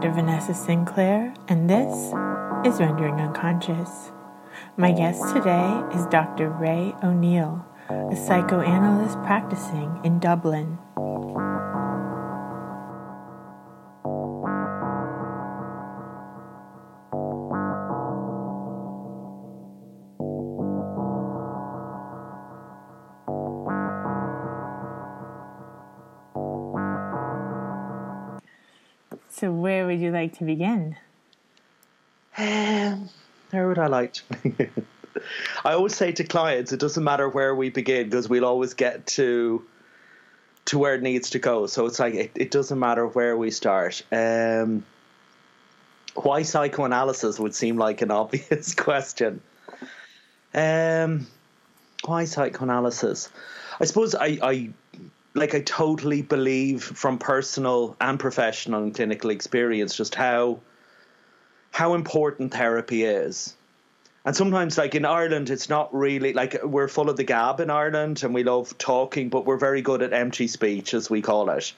Dr. Vanessa Sinclair, and this is Rendering Unconscious. My guest today is Dr. Ray O'Neill, a psychoanalyst practicing in Dublin. To begin? Um, where would I like to begin? I always say to clients, it doesn't matter where we begin because we'll always get to to where it needs to go. So it's like it, it doesn't matter where we start. Um, why psychoanalysis would seem like an obvious question. Um, why psychoanalysis? I suppose I, I like I totally believe from personal and professional and clinical experience just how how important therapy is. And sometimes, like in Ireland, it's not really like we're full of the gab in Ireland and we love talking, but we're very good at empty speech, as we call it.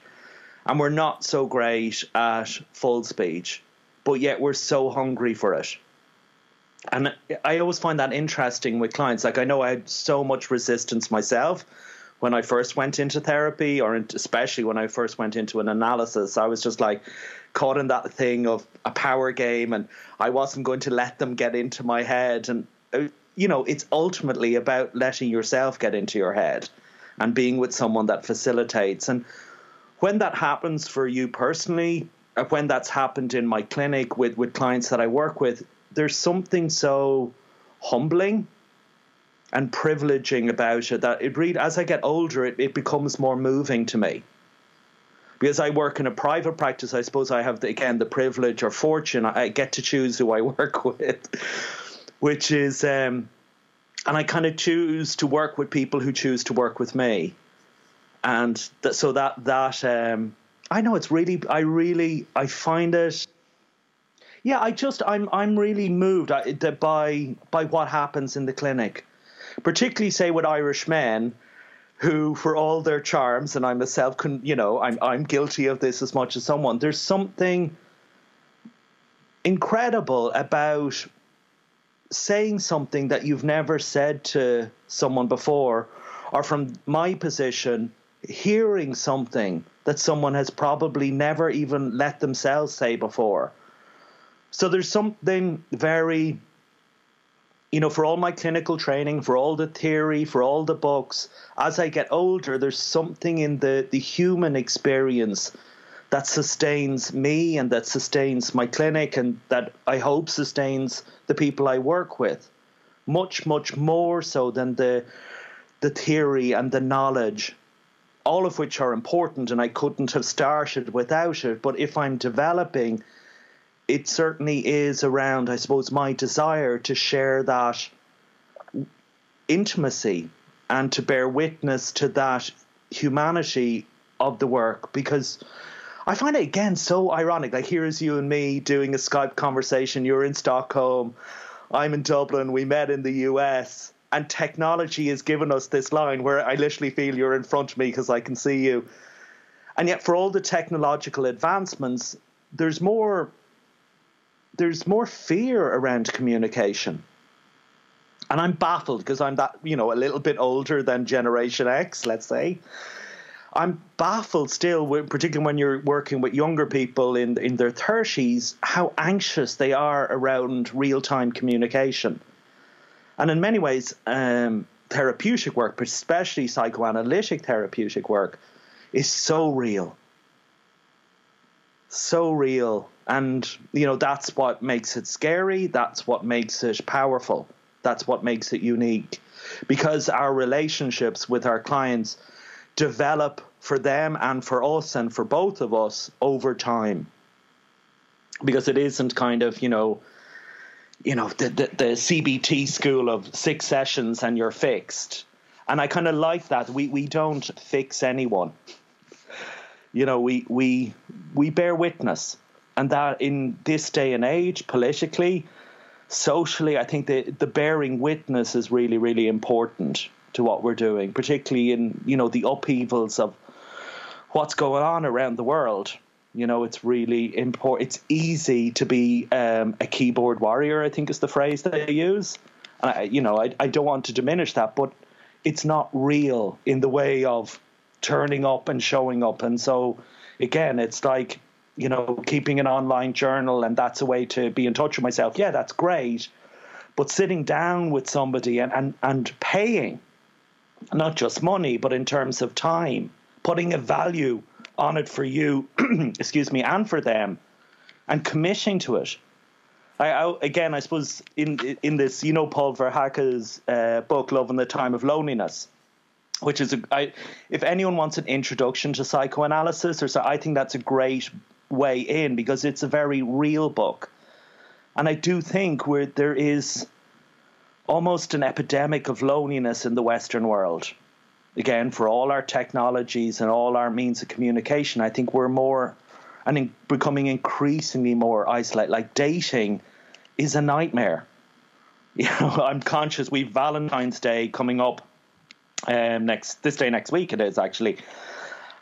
And we're not so great at full speech, but yet we're so hungry for it. And I always find that interesting with clients. Like, I know I had so much resistance myself when I first went into therapy, or especially when I first went into an analysis, I was just like caught in that thing of a power game, and I wasn't going to let them get into my head. And uh, you know, it's ultimately about letting yourself get into your head and being with someone that facilitates. And when that happens for you personally, uh, when that's happened in my clinic with with clients that I work with, there's something so humbling and privileging about it that it really, as I get older, it, it becomes more moving to me. Because I work in a private practice, I suppose I have the, again the privilege or fortune I get to choose who I work with, which is, um, and I kind of choose to work with people who choose to work with me, and that, so that that um, I know it's really, I really, I find it yeah, I just I'm I'm really moved by by what happens in the clinic particularly say with Irish men who, for all their charms, and I'm a self, you know, I'm I'm guilty of this as much as someone. There's something incredible about saying something that you've never said to someone before, or from my position, hearing something that someone has probably never even let themselves say before. So there's something very you know, for all my clinical training, for all the theory, for all the books, as I get older, there's something in the, the human experience that sustains me and that sustains my clinic and that I hope sustains the people I work with. Much, much more so than the the theory and the knowledge, all of which are important and I couldn't have started without it. But if I'm developing it certainly is around, I suppose, my desire to share that intimacy and to bear witness to that humanity of the work because I find it again so ironic. Like here's you and me doing a Skype conversation. You're in Stockholm, I'm in Dublin. We met in the US, and technology has given us this line where I literally feel you're in front of me because I can see you. And yet, for all the technological advancements, there's more there's more fear around communication. And I'm baffled because I'm that, you know, a little bit older than Generation X, let's say. I'm baffled still, particularly when you're working with younger people in in their 30s, how anxious they are around real time communication. And in many ways, um, therapeutic work, especially psychoanalytic therapeutic work, is so real. So real and, you know, that's what makes it scary. That's what makes it powerful. That's what makes it unique. Because our relationships with our clients develop for them and for us and for both of us over time. Because it isn't kind of, you know, you know, the, the, the CBT school of six sessions and you're fixed. And I kind of like that. We we don't fix anyone. You know, we we we bear witness and that in this day and age, politically, socially, I think the the bearing witness is really really important to what we're doing, particularly in you know the upheavals of what's going on around the world. You know, it's really important. It's easy to be um, a keyboard warrior. I think is the phrase that they use. And I, you know, I, I don't want to diminish that, but it's not real in the way of turning up and showing up. And so, again, it's like you know, keeping an online journal and that's a way to be in touch with myself. Yeah, that's great. But sitting down with somebody and, and, and paying, not just money, but in terms of time, putting a value on it for you, excuse me, and for them, and committing to it. I, I, again, I suppose in in this, you know, Paul Verhaeghe's uh, book "Love in the Time of Loneliness," which is, a, I, if anyone wants an introduction to psychoanalysis, or so, I think that's a great way in because it's a very real book, and I do think where there is almost an epidemic of loneliness in the Western world again, for all our technologies and all our means of communication, I think we're more and in becoming increasingly more isolated. Like dating is a nightmare. You know, I'm conscious we've Valentine's Day coming up um, next this day next week. It is actually.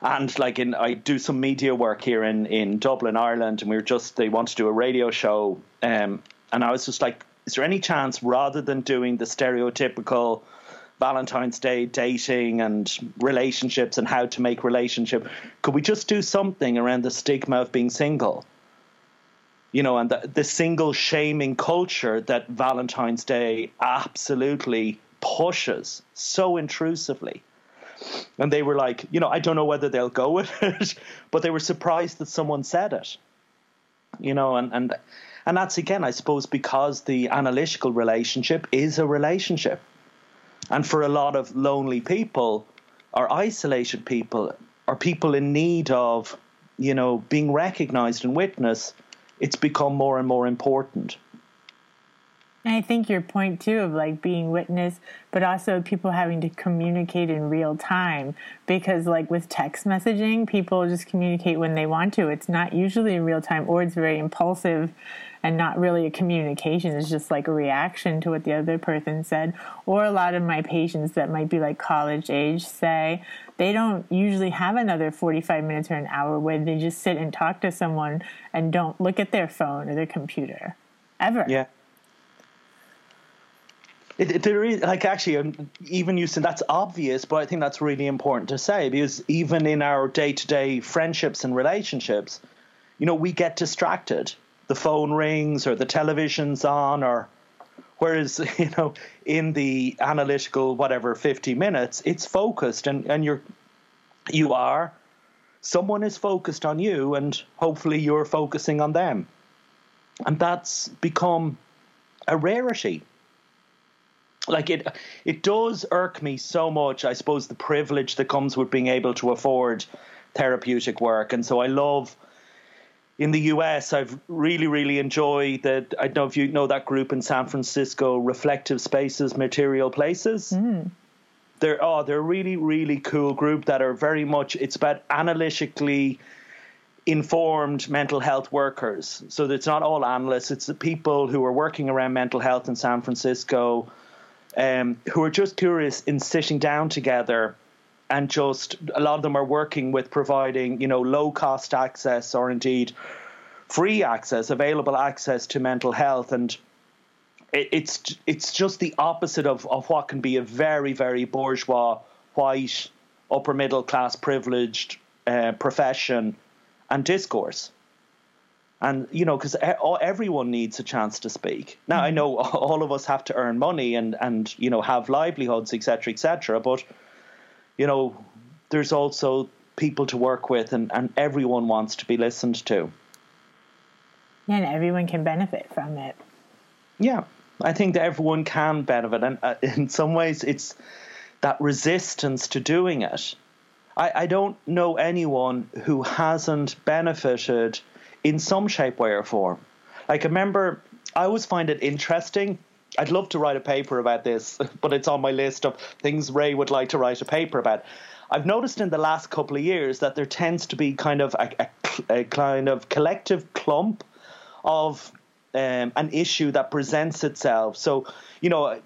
And like in, I do some media work here in, in Dublin, Ireland, and we were just they want to do a radio show, um, and I was just like, is there any chance rather than doing the stereotypical Valentine's Day dating and relationships and how to make relationship. Could we just do something around the stigma of being single? You know, and the, the single shaming culture that Valentine's Day absolutely pushes so intrusively. And they were like, you know, I don't know whether they'll go with it, but they were surprised that someone said it. You know, and and and that's again, I suppose, because the analytical relationship is a relationship and for a lot of lonely people or isolated people or people in need of, you know, being recognized and witnessed, it's become more and more important. And I think your point too of like being witness, but also people having to communicate in real time because like with text messaging, people just communicate when they want to. It's not usually in real time or it's very impulsive and not really a communication. It's just like a reaction to what the other person said. Or a lot of my patients that might be like college age say they don't usually have another 45 minutes or an hour where they just sit and talk to someone and don't look at their phone or their computer ever. Yeah. It, it, there is like actually um, even you said that's obvious, but I think that's really important to say because even in our day to day friendships and relationships, you know, we get distracted. The phone rings or the television's on, or whereas you know in the analytical whatever fifty minutes, it's focused and and you're you are. Someone is focused on you, and hopefully you're focusing on them, and that's become a rarity like it it does irk me so much i suppose the privilege that comes with being able to afford therapeutic work. And so i love in the US I've really really enjoyed that I don't know if you know that group in San Francisco reflective spaces material places. Mm. they're oh they're a really really cool group that are very much it's about analytically informed mental health workers. So it's not all analysts it's the people who are working around mental health in San Francisco um, who are just curious in sitting down together and just a lot of them are working with providing you know low cost access or indeed free access available access to mental health. And it, it's it's just the opposite of, of what can be a very very bourgeois white upper middle class privileged uh, profession and discourse and you know because everyone needs a chance to speak. Now mm-hmm. i know all of us have to earn money and and you know have livelihoods etc etc but you know there's also people to work with and and everyone wants to be listened to. Yeah, and everyone can benefit from it. Yeah. I think that everyone can benefit and uh, in some ways it's that resistance to doing it. I, I don't know anyone who hasn't benefited in some shape, way, or form. Like, I remember, I always find it interesting. I'd love to write a paper about this, but it's on my list of things Ray would like to write a paper about. I've noticed in the last couple of years that there tends to be kind of a, a, a kind of collective clump of um, an issue that presents itself. So, you know,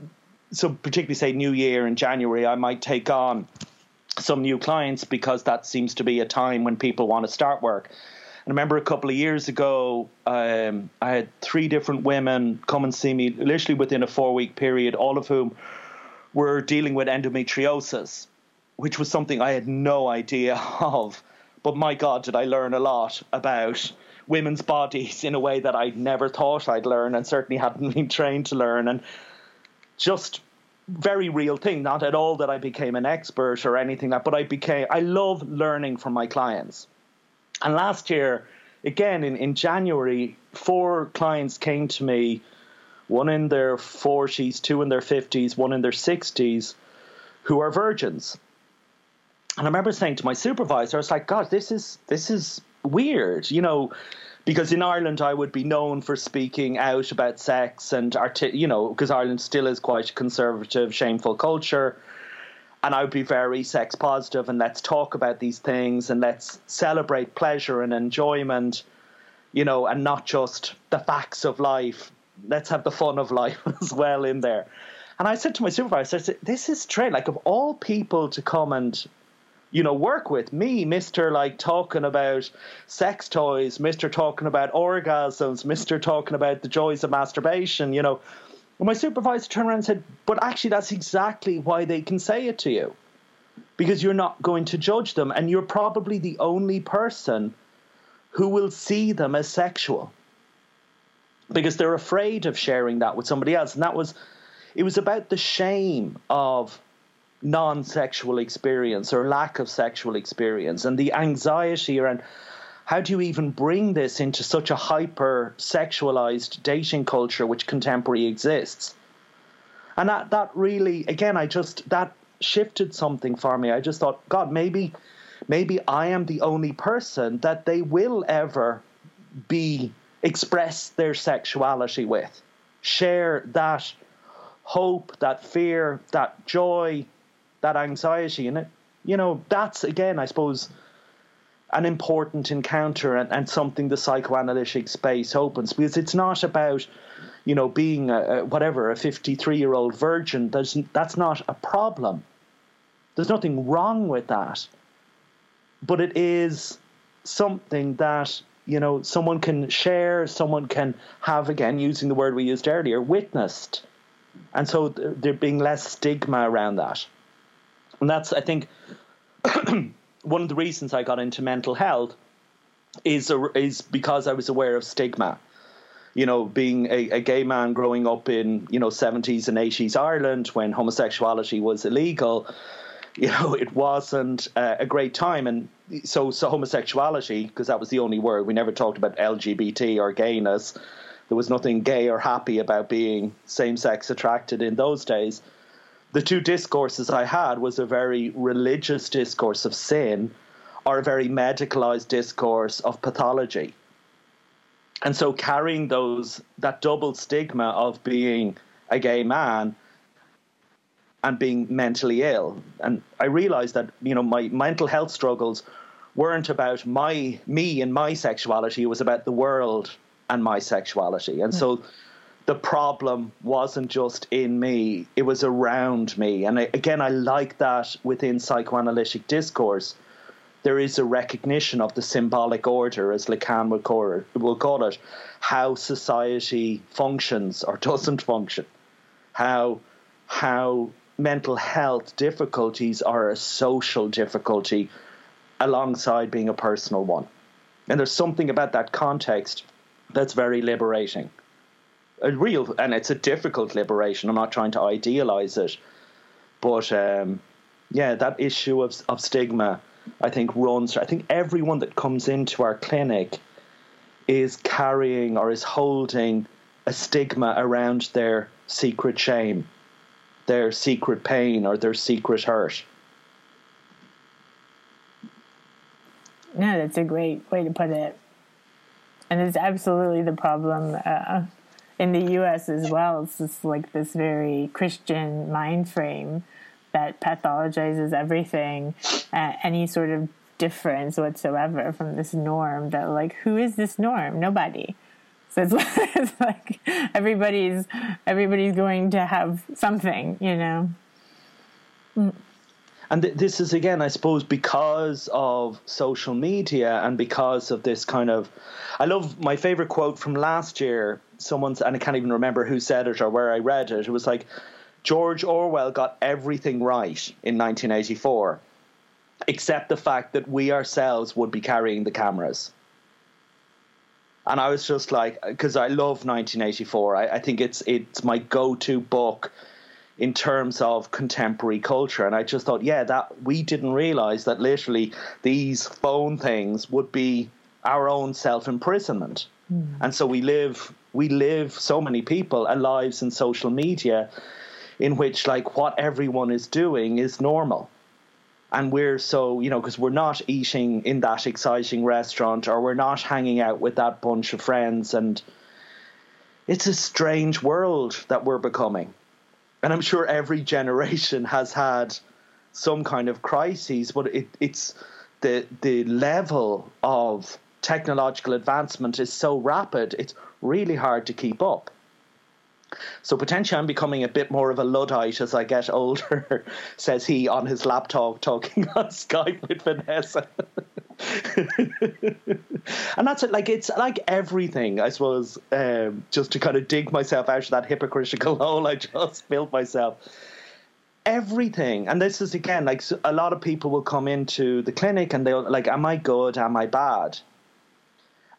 so particularly say New Year in January, I might take on some new clients because that seems to be a time when people want to start work I remember a couple of years ago, um, I had three different women come and see me, literally within a four week period, all of whom were dealing with endometriosis, which was something I had no idea of. But my God, did I learn a lot about women's bodies in a way that I never thought I'd learn and certainly hadn't been trained to learn. And just very real thing, not at all that I became an expert or anything like but I became I love learning from my clients. And last year, again in, in January, four clients came to me, one in their forties, two in their fifties, one in their sixties, who are virgins. And I remember saying to my supervisor, I was like, God, this is this is weird, you know, because in Ireland I would be known for speaking out about sex and arti- you know, because Ireland still is quite a conservative, shameful culture. And I would be very sex positive and let's talk about these things and let's celebrate pleasure and enjoyment, you know, and not just the facts of life. Let's have the fun of life as well in there. And I said to my supervisor, I said, this is strange. Like, of all people to come and you know, work with me, Mister, like talking about sex toys, Mister talking about orgasms, Mister talking about the joys of masturbation, you know. And my supervisor turned around and said, But actually, that's exactly why they can say it to you. Because you're not going to judge them, and you're probably the only person who will see them as sexual. Because they're afraid of sharing that with somebody else. And that was, it was about the shame of non sexual experience or lack of sexual experience and the anxiety around how do you even bring this into such a hyper sexualized dating culture which contemporary exists? And that, that really, again, I just, that shifted something for me. I just thought, God, maybe, maybe I am the only person that they will ever be, express their sexuality with, share that hope, that fear, that joy, that anxiety in it. You know, that's again, I suppose, an important encounter and, and something the psychoanalytic space opens because it's not about, you know, being a, a whatever a fifty-three year old virgin. There's that's not a problem. There's nothing wrong with that. But it is something that you know someone can share, someone can have again using the word we used earlier, witnessed, and so there being less stigma around that. And that's, I think, one of the reasons I got into mental health is is because I was aware of stigma. You know, being a, a gay man growing up in you know seventies and eighties Ireland when homosexuality was illegal, you know, it wasn't uh, a great time, and so so homosexuality because that was the only word we never talked about LGBT or gayness. There was nothing gay or happy about being same sex attracted in those days the two discourses I had was a very religious discourse of sin or a very medicalized discourse of pathology. And so carrying those that double stigma of being a gay man and being mentally ill. And I realized that, you know, my mental health struggles weren't about my me and my sexuality, it was about the world and my sexuality. And mm. so the problem wasn't just in me, it was around me. And I, again, I like that within psychoanalytic discourse. There is a recognition of the symbolic order, as Lacan would call it, will call it how society functions or doesn't function, how, how mental health difficulties are a social difficulty alongside being a personal one. And there's something about that context that's very liberating a real and it's a difficult liberation. I'm not trying to idealize it, but um, yeah, that issue of of stigma, I think runs. I think everyone that comes into our clinic is carrying or is holding a stigma around their secret shame, their secret pain, or their secret hurt. No, that's a great way to put it. And it's absolutely the problem uh, in the U.S. as well. It's just like this very Christian mind frame that pathologizes everything, uh, any sort of difference whatsoever from this norm. That like, who is this norm? Nobody. So it's, it's like everybody's everybody's going to have something, you know. Mm. And th- this is again, I suppose, because of social media and because of this kind of. I love my favorite quote from last year. Someone's, and I can't even remember who said it or where I read it. It was like, George Orwell got everything right in 1984, except the fact that we ourselves would be carrying the cameras. And I was just like, because I love 1984. I, I think it's it's my go-to book in terms of contemporary culture. And I just thought, yeah, that we didn't realize that literally these phone things would be our own self imprisonment. Mm. And so we live we live so many people and lives in social media in which like what everyone is doing is normal. And we're so, you know, because we're not eating in that exciting restaurant or we're not hanging out with that bunch of friends. And it's a strange world that we're becoming and I'm sure every generation has had some kind of crises, but it, it's the the level of technological advancement is so rapid, it's really hard to keep up. So potentially I'm becoming a bit more of a Luddite as I get older, says he on his laptop talking on Skype with Vanessa. and that's it. Like it's like everything, I suppose. Um, just to kind of dig myself out of that hypocritical hole I just built myself. Everything, and this is again like a lot of people will come into the clinic and they'll like, "Am I good? Am I bad?"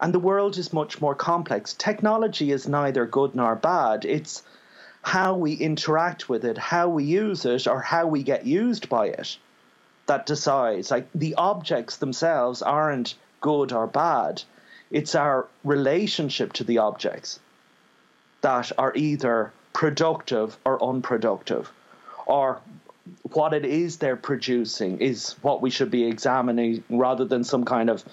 And the world is much more complex. Technology is neither good nor bad. It's how we interact with it, how we use it, or how we get used by it that decides. Like the objects themselves aren't good or bad. It's our relationship to the objects that are either productive or unproductive, or what it is they're producing is what we should be examining rather than some kind of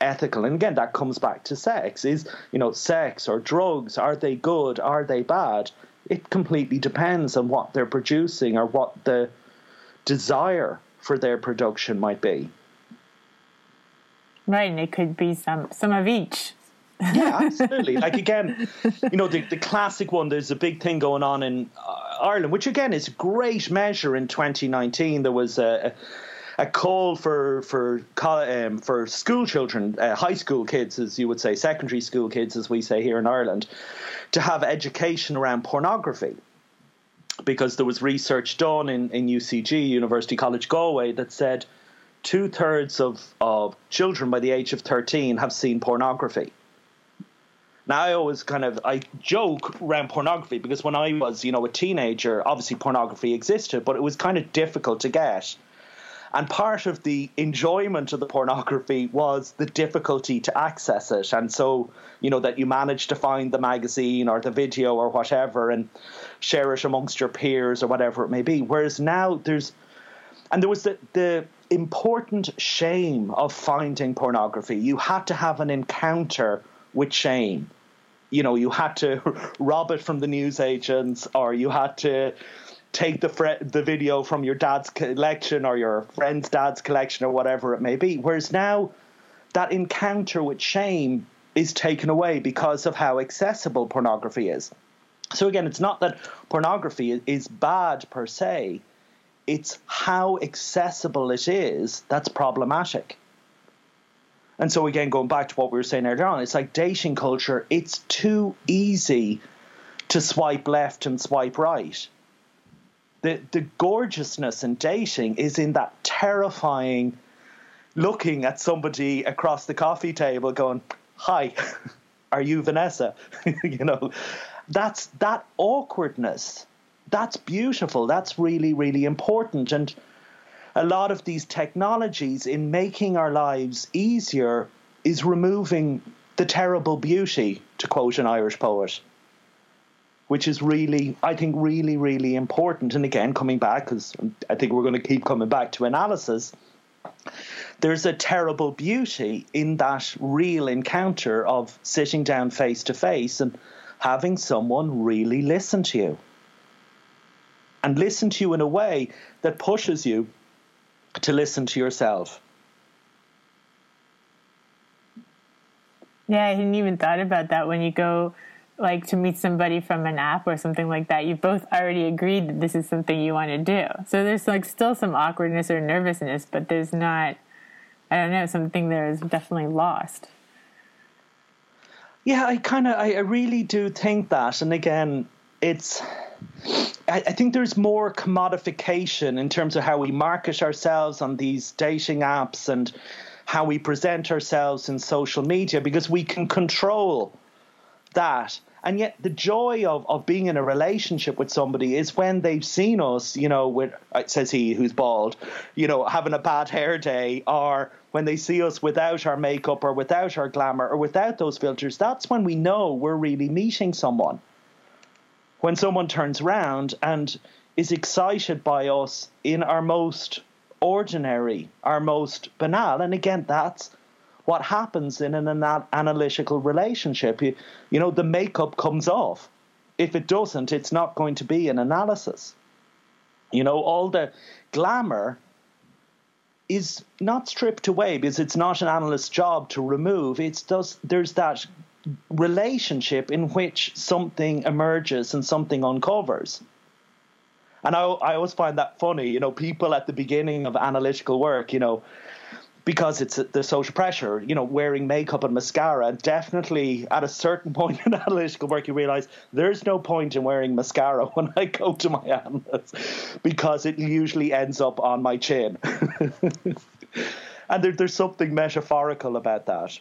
ethical and again that comes back to sex is you know sex or drugs are they good are they bad it completely depends on what they're producing or what the desire for their production might be. Right, and it could be some some of each. yeah, absolutely. Like again, you know, the, the classic one. There's a big thing going on in uh, Ireland, which again is a great measure. In 2019, there was a, a call for for um, for school children, uh, high school kids, as you would say, secondary school kids, as we say here in Ireland, to have education around pornography because there was research done in, in UCG, University College Galway, that said two thirds of, of children by the age of 13 have seen pornography. Now I always kind of I joke around pornography because when I was you know a teenager, obviously pornography existed, but it was kind of difficult to get. And part of the enjoyment of the pornography was the difficulty to access it. And so, you know, that you managed to find the magazine or the video or whatever and share it amongst your peers or whatever it may be. Whereas now there's, and there was the, the important shame of finding pornography. You had to have an encounter with shame. You know, you had to rob it from the newsagents or you had to take the the video from your dad's collection or your friend's dad's collection or whatever it may be. Whereas now, that encounter with shame is taken away because of how accessible pornography is. So again, it's not that pornography is bad per se; it's how accessible it is that's problematic. And so again, going back to what we were saying earlier on, it's like dating culture. It's too easy to swipe left and swipe right the the gorgeousness in dating is in that terrifying looking at somebody across the coffee table going, "Hi, are you Vanessa?" you know, that's that awkwardness. That's beautiful. That's really really important and a lot of these technologies in making our lives easier is removing the terrible beauty to quote an Irish poet which is really, I think, really, really important. And again, coming back, because I think we're going to keep coming back to analysis, there's a terrible beauty in that real encounter of sitting down face to face and having someone really listen to you. And listen to you in a way that pushes you to listen to yourself. Yeah, I hadn't even thought about that when you go like to meet somebody from an app or something like that, you've both already agreed that this is something you want to do. So there's like still some awkwardness or nervousness, but there's not, I don't know, something there is definitely lost. Yeah, I kind of, I, I really do think that. And again, it's, I, I think there's more commodification in terms of how we market ourselves on these dating apps and how we present ourselves in social media because we can control that. And yet, the joy of, of being in a relationship with somebody is when they've seen us, you know, with, uh, says he who's bald, you know, having a bad hair day, or when they see us without our makeup or without our glamour or without those filters. That's when we know we're really meeting someone. When someone turns around and is excited by us in our most ordinary, our most banal. And again, that's what happens in an analytical relationship. You, you know, the makeup comes off. If it doesn't, it's not going to be an analysis. You know, all the glamour is not stripped away because it's not an analyst's job to remove. It's does there's that relationship in which something emerges and something uncovers. And I, I always find that funny, you know, people at the beginning of analytical work, you know, because it's the social pressure, you know, wearing makeup and mascara. And definitely at a certain point in analytical work, you realize there's no point in wearing mascara when I go to my analyst because it usually ends up on my chin. and there, there's something metaphorical about that.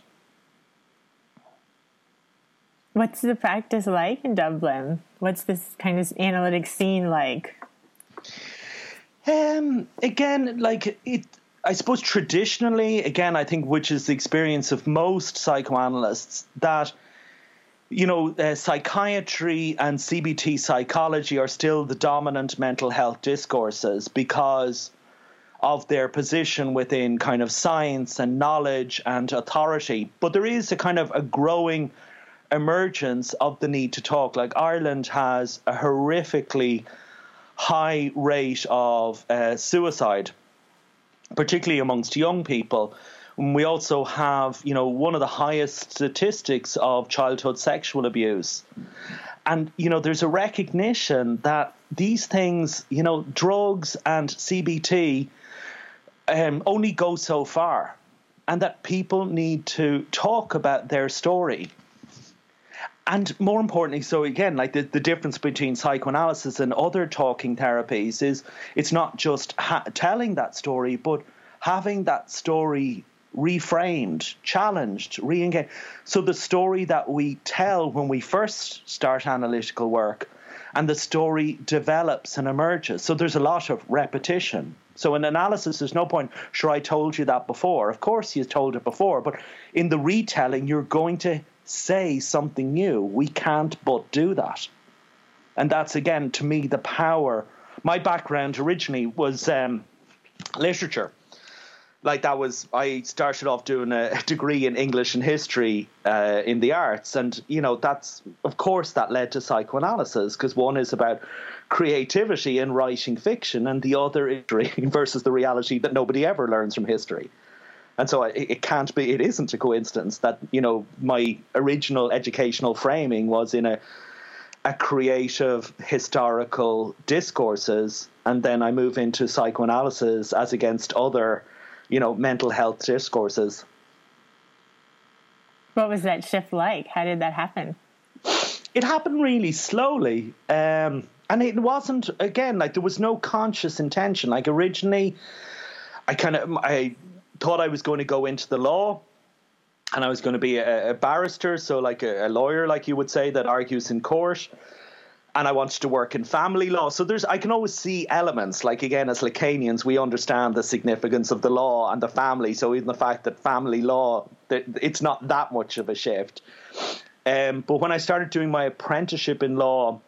What's the practice like in Dublin? What's this kind of analytic scene like? Um, again, like it I suppose traditionally, again, I think which is the experience of most psychoanalysts that you know, uh, psychiatry and CBT psychology are still the dominant mental health discourses because of their position within kind of science and knowledge and authority. But there is a kind of a growing emergence of the need to talk. Like Ireland has a horrifically high rate of uh, suicide particularly amongst young people. We also have, you know, one of the highest statistics of childhood sexual abuse. And, you know, there's a recognition that these things, you know, drugs and CBT um, only go so far, and that people need to talk about their story and more importantly, so again, like the, the difference between psychoanalysis and other talking therapies is it's not just ha- telling that story, but having that story reframed, challenged, re engaged. So the story that we tell when we first start analytical work and the story develops and emerges. So there's a lot of repetition. So in analysis, there's no point, sure, I told you that before. Of course, you told it before, but in the retelling, you're going to say something new. We can't but do that. And that's, again, to me, the power. My background originally was um, literature. Like that was, I started off doing a degree in English and history uh, in the arts, and you know that's, of course, that led to psychoanalysis because one is about creativity in writing fiction, and the other is versus the reality that nobody ever learns from history. And so it, it can't be, it isn't a coincidence that, you know, my original educational framing was in a, a creative historical discourses and then I move into psychoanalysis as against other, you know, mental health discourses. What was that shift like? How did that happen? It happened really slowly. Um, and it wasn't again like there was no conscious intention. Like originally I kind of I thought I was going to go into the law and I was going to be a, a barrister, so like a, a, lawyer, like you would say, that argues in court. And I wanted to work in family law. So there's, I can always see elements. Like again, as Lacanians, we understand the significance of the law and the family. So even the fact that family law, it's not that much of a shift. Um, but when I started doing my apprenticeship in law,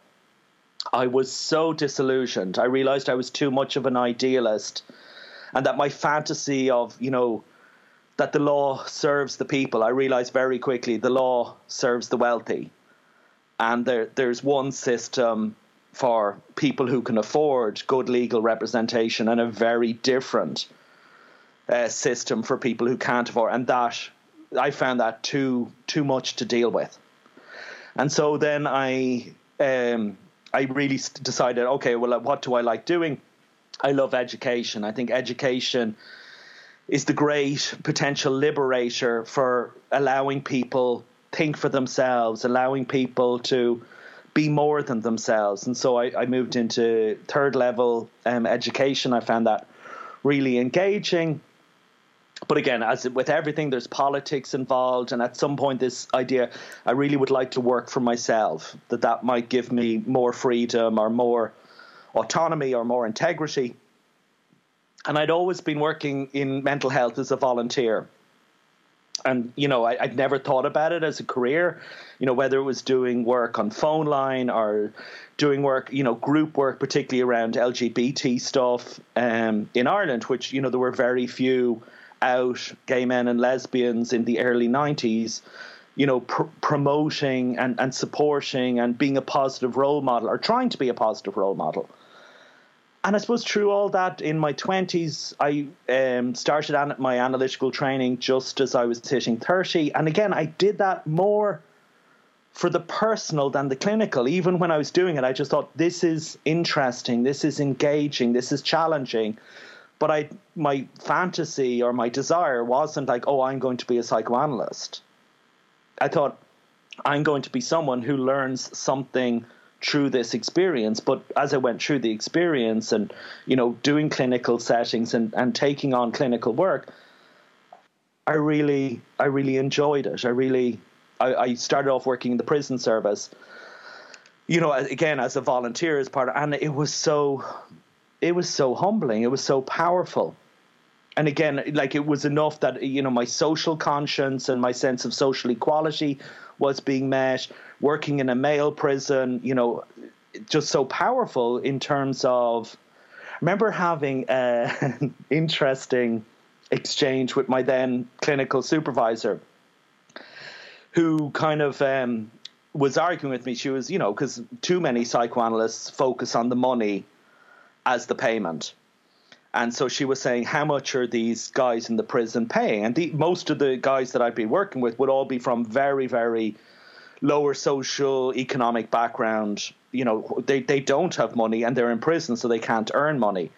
I was so disillusioned. I realized I was too much of an idealist and that my fantasy of you know that the law serves the people. I realized very quickly the law serves the wealthy, and there there's one system for people who can afford good legal representation and a very different uh, system for people who can't afford and that I found that too too much to deal with And so then I um, I really decided, okay, well, what do I like doing? I love education. I think education is the great potential liberator for allowing people think for themselves, allowing people to be more than themselves. And so I, I moved into third level um, education. I found that really engaging. But again, as with everything, there's politics involved, and at some point, this idea, I really would like to work for myself. That that might give me more freedom or more autonomy or more integrity. And I'd always been working in mental health as a volunteer and you know I, would never thought about it as a career you know whether it was doing work on phone line or doing work you know group work particularly around lgbt stuff um, in ireland which you know there were very few out gay men and lesbians in the early 90s you know pr- promoting and, and supporting and being a positive role model or trying to be a positive role model and I suppose through all that, in my twenties, I um, started an- my analytical training just as I was hitting thirty, and again, I did that more for the personal than the clinical. Even when I was doing it, I just thought this is interesting, this is engaging, this is challenging. But I, my fantasy or my desire wasn't like, oh, I'm going to be a psychoanalyst. I thought I'm going to be someone who learns something through this experience. But as I went through the experience and, you know, doing clinical settings and, and taking on clinical work, I really, I really enjoyed it. I really, I, I started off working in the prison service, you know, again, as a volunteer as part of, and it was so, it was so humbling. It was so powerful. And again, like it was enough that, you know, my social conscience and my sense of social equality was being met working in a male prison, you know, just so powerful in terms of. I remember having uh, an interesting exchange with my then clinical supervisor, who kind of um, was arguing with me. She was, you know, because too many psychoanalysts focus on the money as the payment. And so she was saying, how much are these guys in the prison paying? And the, most of the guys that I'd be working with would all be from very, very lower social economic background, you know, they, they don't have money and they're in prison, so they can't earn money.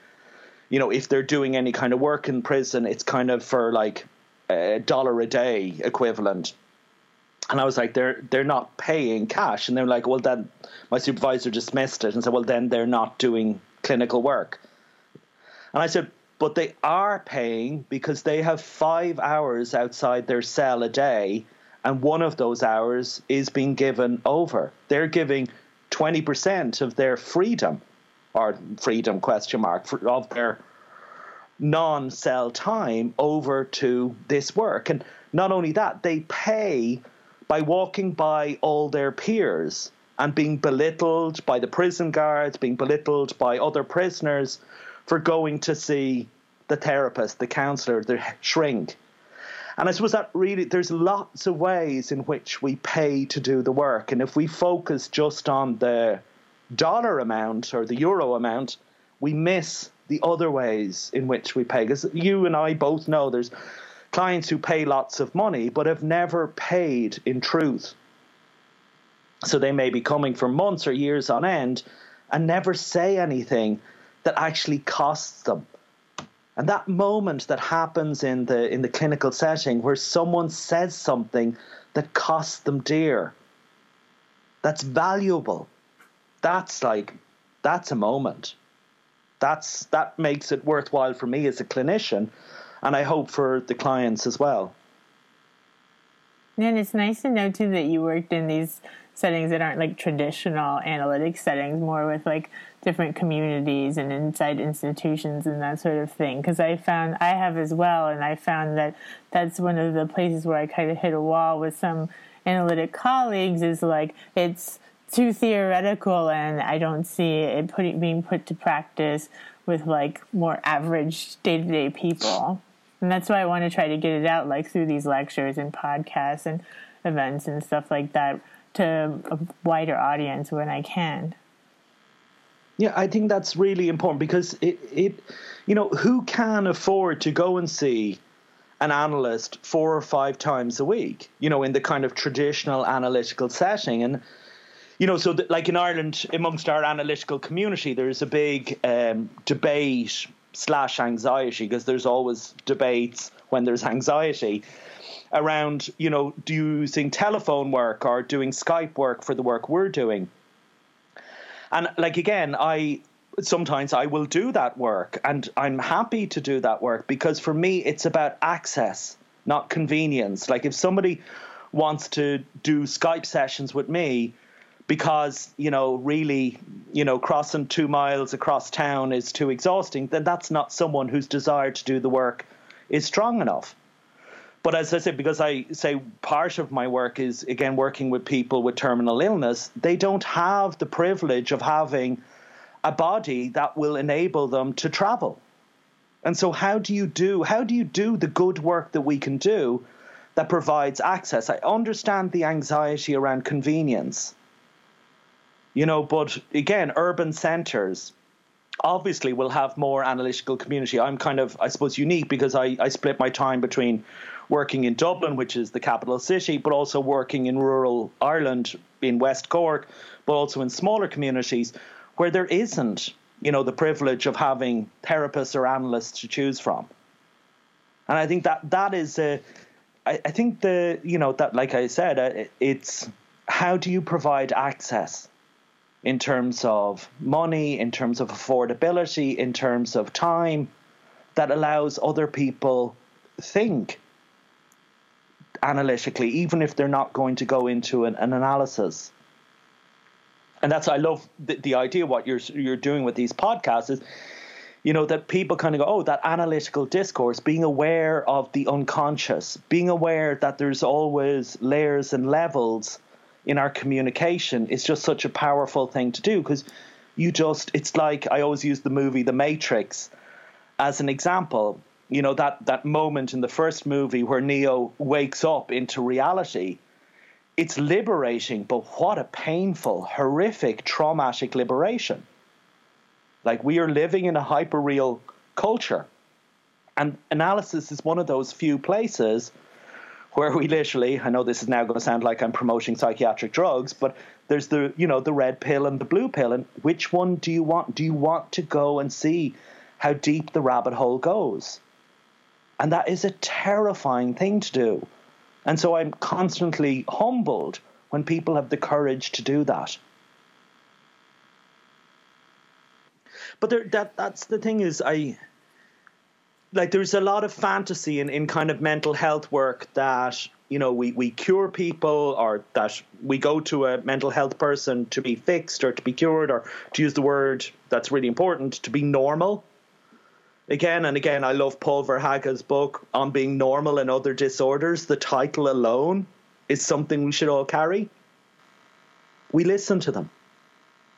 You know, if they're doing any kind of work in prison, it's kind of for like a dollar a day equivalent. And I was like, they're they're not paying cash, and they're like, well, then my supervisor dismissed it and said, well, then they're not doing clinical work. And I said, but they are paying because they have five hours outside their cell a day and one of those hours is being given over. They're giving 20% of their freedom, or freedom question mark, of their non cell time over to this work. And not only that, they pay by walking by all their peers and being belittled by the prison guards, being belittled by other prisoners for going to see the therapist, the counselor, the shrink. And I suppose that really, there's lots of ways in which we pay to do the work. And if we focus just on the dollar amount or the euro amount, we miss the other ways in which we pay. Because you and I both know there's clients who pay lots of money but have never paid in truth. So they may be coming for months or years on end and never say anything that actually costs them. And that moment that happens in the in the clinical setting where someone says something that costs them dear, that's valuable. That's like that's a moment. That's that makes it worthwhile for me as a clinician, and I hope for the clients as well. And it's nice to know too that you worked in these settings that aren't like traditional analytic settings, more with like different communities and inside institutions and that sort of thing. Because I found I have as well, and I found that that's one of the places where I kind of hit a wall with some analytic colleagues is like it's too theoretical, and I don't see it putting being put to practice with like more average day to day people. And that's why I want to try to get it out like through these lectures and podcasts and events and stuff like that to a wider audience when I can. Yeah, I think that's really important because it, it, you know, who can afford to go and see an analyst four or five times a week, you know, in the kind of traditional analytical setting. And, you know, so like in Ireland, amongst our analytical community, there's a big um, debate slash anxiety because there's always debates when there's anxiety around, you know, using telephone work or doing Skype work for the work we're doing. And like again, I sometimes I will do that work and I'm happy to do that work because for me it's about access, not convenience. Like if somebody wants to do Skype sessions with me because, you know, really, you know, crossing 2 miles across town is too exhausting, then that's not someone whose desire to do the work is strong enough. But as I said, because I say part of my work is again working with people with terminal illness, they don't have the privilege of having a body that will enable them to travel. And so how do you do how do you do the good work that we can do that provides access? I understand the anxiety around convenience. You know, but again, urban centers obviously will have more analytical community. I'm kind of, I suppose, unique because I, I split my time between working in Dublin, which is the capital city, but also working in rural Ireland in West Cork, but also in smaller communities where there isn't, you know, the privilege of having therapists or analysts to choose from. And I think that that is a, I, I think the, you know, that, like I said, uh, it's how do you provide access in terms of money, in terms of affordability, in terms of time that allows other people think analytically, even if they're not going to go into an, an analysis. And that's I love the, the idea what you're you're doing with these podcasts is, you know, that people kind of go, oh, that analytical discourse, being aware of the unconscious, being aware that there's always layers and levels in our communication is just such a powerful thing to do because you just it's like I always use the movie The Matrix as an example you know that that moment in the first movie where Neo wakes up into reality it's liberating but what a painful horrific traumatic liberation. Like we are living in a hyperreal culture. And analysis is one of those few places where we literally I know this is now going to sound like I'm promoting psychiatric drugs but there's the you know the red pill and the blue pill and which one do you want? Do you want to go and see how deep the rabbit hole goes and that is a terrifying thing to do. And so I'm constantly humbled when people have the courage to do that. But there, that that's the thing is I like there's a lot of fantasy in, in kind of mental health work that you know we, we cure people or that we go to a mental health person to be fixed or to be cured or to use the word that's really important to be normal again and again, I love Paul Verhaeghe's book on being normal and other disorders. The title alone is something we should all carry. We listen to them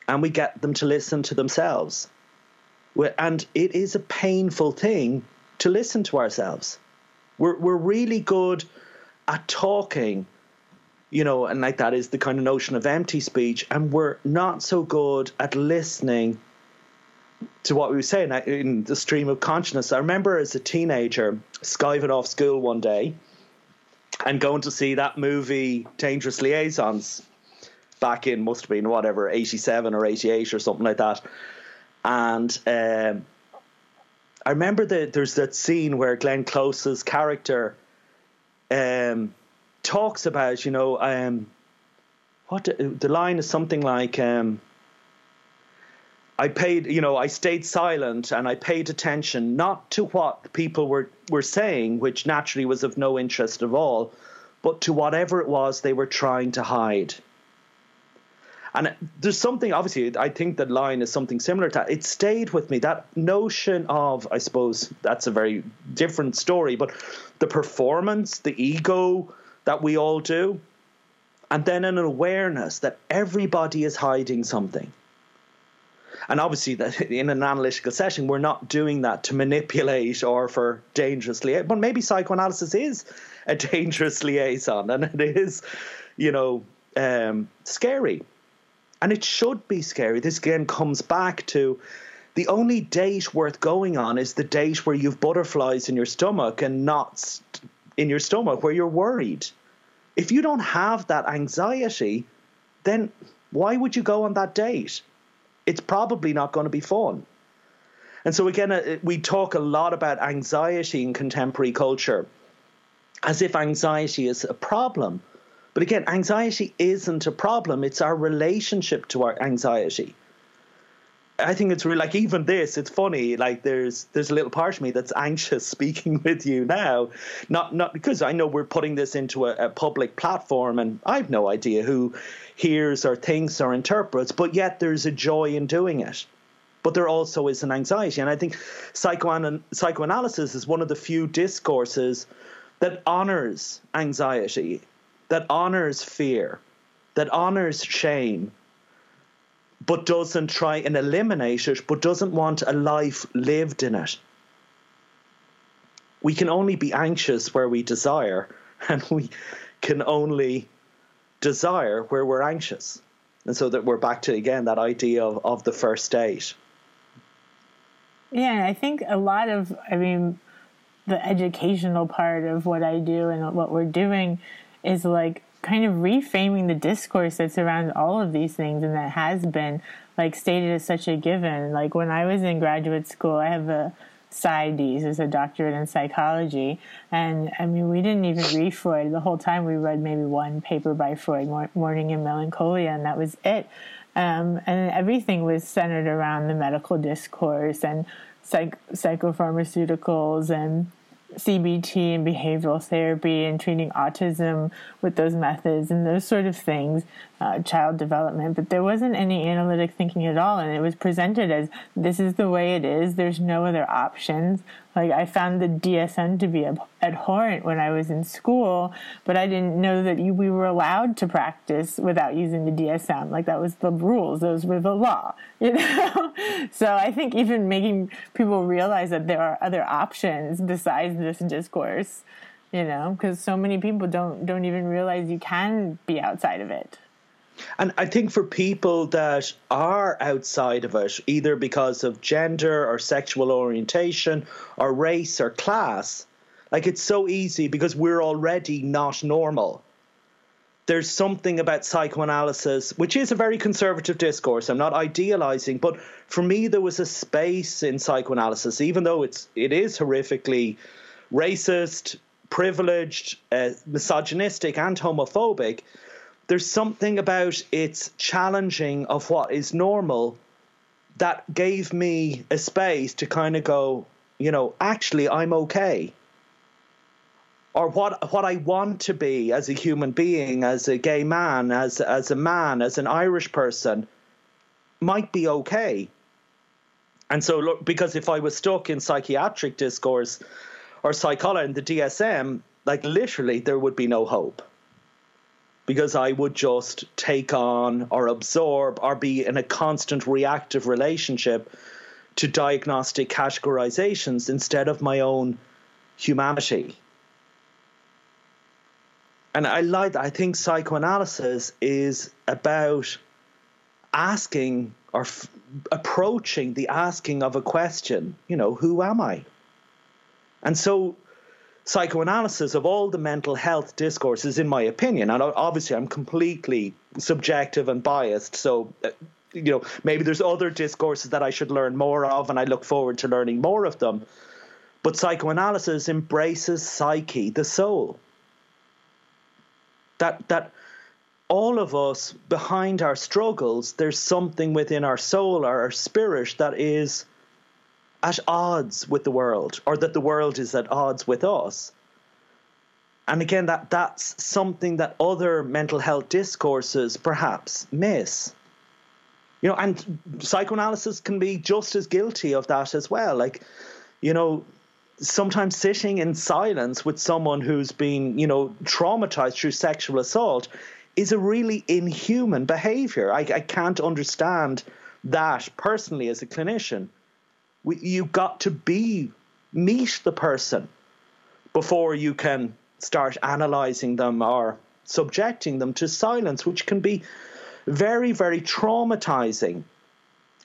and we get them to listen to themselves. And it is a painful thing to listen to ourselves. We're, we're really good at talking, you know, and like that is the kind of notion of empty speech, and we're not so good at listening to what we were saying in the stream of consciousness. I remember as a teenager skiving off school one day and going to see that movie Dangerous Liaisons back in must have been whatever 87 or 88 or something like that. And um, I remember that there's that scene where Glenn Close's character um, talks about, you know, um, what the line is something like. Um, I paid, you know, I stayed silent and I paid attention not to what people were, were saying, which naturally was of no interest at all, but to whatever it was they were trying to hide. And there's something, obviously, I think that line is something similar to that. It stayed with me. That notion of, I suppose, that's a very different story, but the performance, the ego that we all do, and then an awareness that everybody is hiding something and obviously, that in an analytical session, we're not doing that to manipulate or for dangerously. But maybe psychoanalysis is a dangerous liaison, and it is, you know, um, scary, and it should be scary. This again comes back to the only date worth going on is the date where you've butterflies in your stomach and knots in your stomach where you're worried. If you don't have that anxiety, then why would you go on that date? It's probably not going to be fun. And so, again, uh, we talk a lot about anxiety in contemporary culture as if anxiety is a problem. But again, anxiety isn't a problem, it's our relationship to our anxiety. I think it's really like even this. It's funny. Like there's there's a little part of me that's anxious speaking with you now, not not because I know we're putting this into a, a public platform, and I've no idea who hears or thinks or interprets. But yet there's a joy in doing it. But there also is an anxiety, and I think psychoanal- psychoanalysis is one of the few discourses that honors anxiety, that honors fear, that honors shame but doesn't try and eliminate it, but doesn't want a life lived in it. We can only be anxious where we desire, and we can only desire where we're anxious. And so that we're back to again that idea of, of the first date. Yeah, I think a lot of, I mean, the educational part of what I do and what we're doing is like kind of reframing the discourse that's around all of these things and that has been like stated as such a given. Like when I was in graduate school, I have a PsyDs as a doctorate in psychology. And I mean, we didn't even read Freud. The whole time we read maybe one paper by Freud, Mourning and Melancholia, and that was it. Um, and everything was centered around the medical discourse and psych- psychopharmaceuticals and CBT and behavioral therapy and treating autism with those methods and those sort of things, uh, child development. But there wasn't any analytic thinking at all, and it was presented as this is the way it is. There's no other options. Like I found the DSM to be abhorrent when I was in school, but I didn't know that we were allowed to practice without using the DSM. Like that was the rules; those were the law. You know. so I think even making people realize that there are other options besides this discourse, you know, because so many people don't don't even realize you can be outside of it. And I think for people that are outside of it, either because of gender or sexual orientation or race or class, like it's so easy because we're already not normal. There's something about psychoanalysis, which is a very conservative discourse. I'm not idealizing, but for me, there was a space in psychoanalysis, even though it's it is horrifically racist, privileged, uh, misogynistic, and homophobic there's something about its challenging of what is normal that gave me a space to kind of go, you know, actually I'm okay. Or what what I want to be as a human being, as a gay man, as as a man, as an Irish person, might be okay. And so, look, because if I was stuck in psychiatric discourse or psychology in the DSM, like literally, there would be no hope because I would just take on or absorb or be in a constant reactive relationship to diagnostic categorizations instead of my own humanity. And I like I think psychoanalysis is about asking or f- approaching the asking of a question, you know, who am I? And so psychoanalysis of all the mental health discourses, in my opinion, and obviously I'm completely subjective and biased, so. Uh, you know, maybe there's other discourses that I should learn more of, and I look forward to learning more of them. But psychoanalysis embraces psyche, the soul. That that all of us behind our struggles, there's something within our soul or our spirit that is at odds with the world or that the world is at odds with us. And again, that, that's something that other mental health discourses perhaps miss. You know, and psychoanalysis can be just as guilty of that as well. Like, you know, sometimes sitting in silence with someone who's been, you know, traumatized through sexual assault is a really inhuman behavior. I, I can't understand that personally as a clinician we, you got to be meet the person before you can start analyzing them or subjecting them to silence, which can be very, very traumatizing.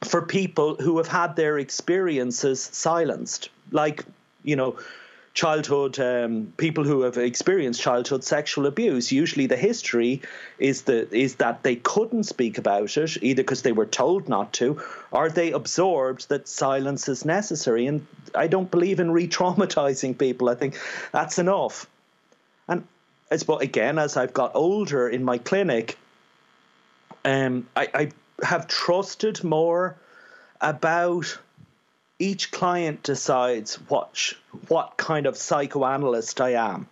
for people who have had their experiences silenced, like, you know, childhood um, people who have experienced childhood sexual abuse. Usually, the history is the is that they couldn't speak about it either because they were told not to, or they absorbed that silence is necessary. And I don't believe in re-traumatizing people. I think that's enough. And as but again, as I've got older in my clinic, um, I, I have trusted more about each client decides what what kind of psychoanalyst I am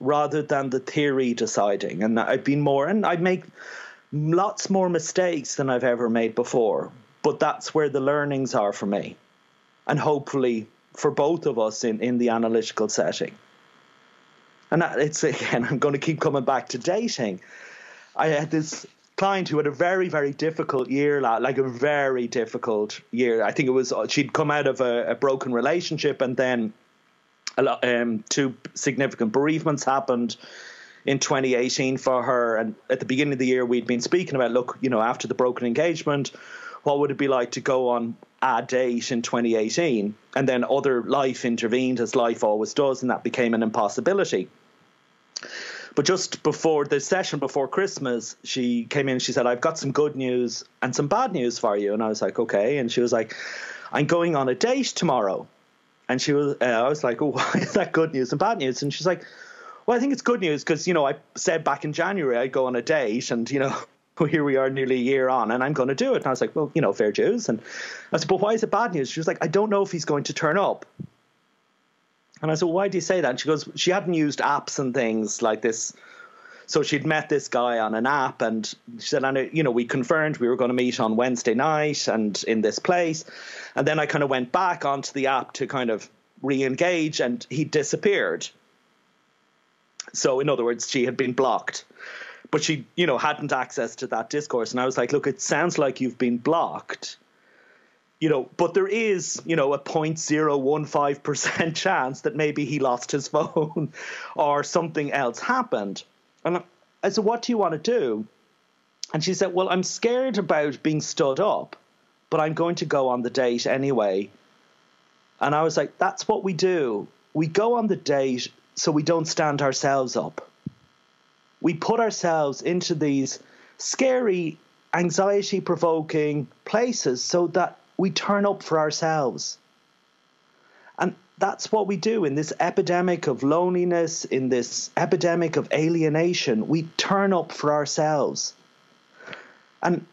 rather than the theory deciding. And I've been more and I make lots more mistakes than I've ever made before but that's where the learnings are for me. And hopefully for both of us in, in the analytical setting. And it's again i'm going to keep coming back to dating. I had this client who had a very very difficult year like a very difficult year. I think it was she'd come out of a, a broken relationship and then a lot, um, two significant bereavements happened in 2018 for her. And at the beginning of the year we'd been speaking about look you know after the broken engagement what would it be like to go on a date in 2018 and then other life intervened as life always does and that became an impossibility but just before the session before Christmas, she came in and she said, I've got some good news and some bad news for you. And I was like, okay. And she was like, I'm going on a date tomorrow. And she was, uh, I was like, oh, why is that good news and bad news? And she's like, well, I think it's good news because, you know, I said back in January I'd go on a date and, you know, here we are nearly a year on and I'm going to do it. And I was like, well, you know, fair dues. And I said, but why is it bad news? She was like, I don't know if he's going to turn up. And I said, well, why do you say that? And she goes, she hadn't used apps and things like this. So she'd met this guy on an app, and she said, and you know, we confirmed we were going to meet on Wednesday night and in this place. And then I kind of went back onto the app to kind of re-engage, and he disappeared. So, in other words, she had been blocked, but she, you know, hadn't access to that discourse. And I was like, look, it sounds like you've been blocked you know, but there is, you know, a 0.015% chance that maybe he lost his phone or something else happened. And I said, What do you want to do? And she said, Well, I'm scared about being stood up, but I'm going to go on the date anyway. And I was like, That's what we do. We go on the date so we don't stand ourselves up. We put ourselves into these scary, anxiety provoking places so that we turn up for ourselves. And that's what we do in this epidemic of loneliness, in this epidemic of alienation. We turn up for ourselves. And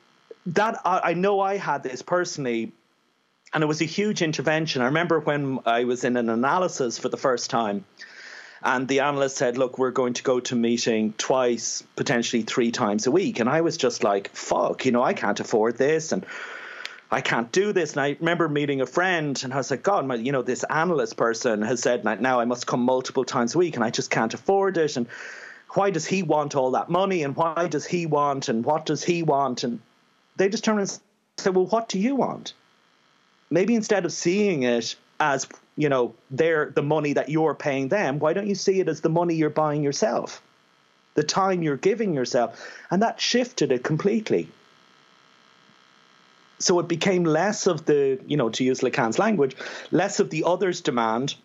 that I, I know I had this personally, and it was a huge intervention. I remember when I was in an analysis for the first time, and the analyst said, Look, we're going to go to meeting twice, potentially three times a week. And I was just like, Fuck, you know, I can't afford this. And I can't do this. And I remember meeting a friend, and I was like, God, my, you know, this analyst person has said now I must come multiple times a week, and I just can't afford it. And why does he want all that money? And why does he want? And what does he want? And they just turn and say, Well, what do you want? Maybe instead of seeing it as you know, they're the money that you're paying them, why don't you see it as the money you're buying yourself? The time you're giving yourself. And that shifted it completely so it became less of the, you know, to use Lacan's language, less of the other's demand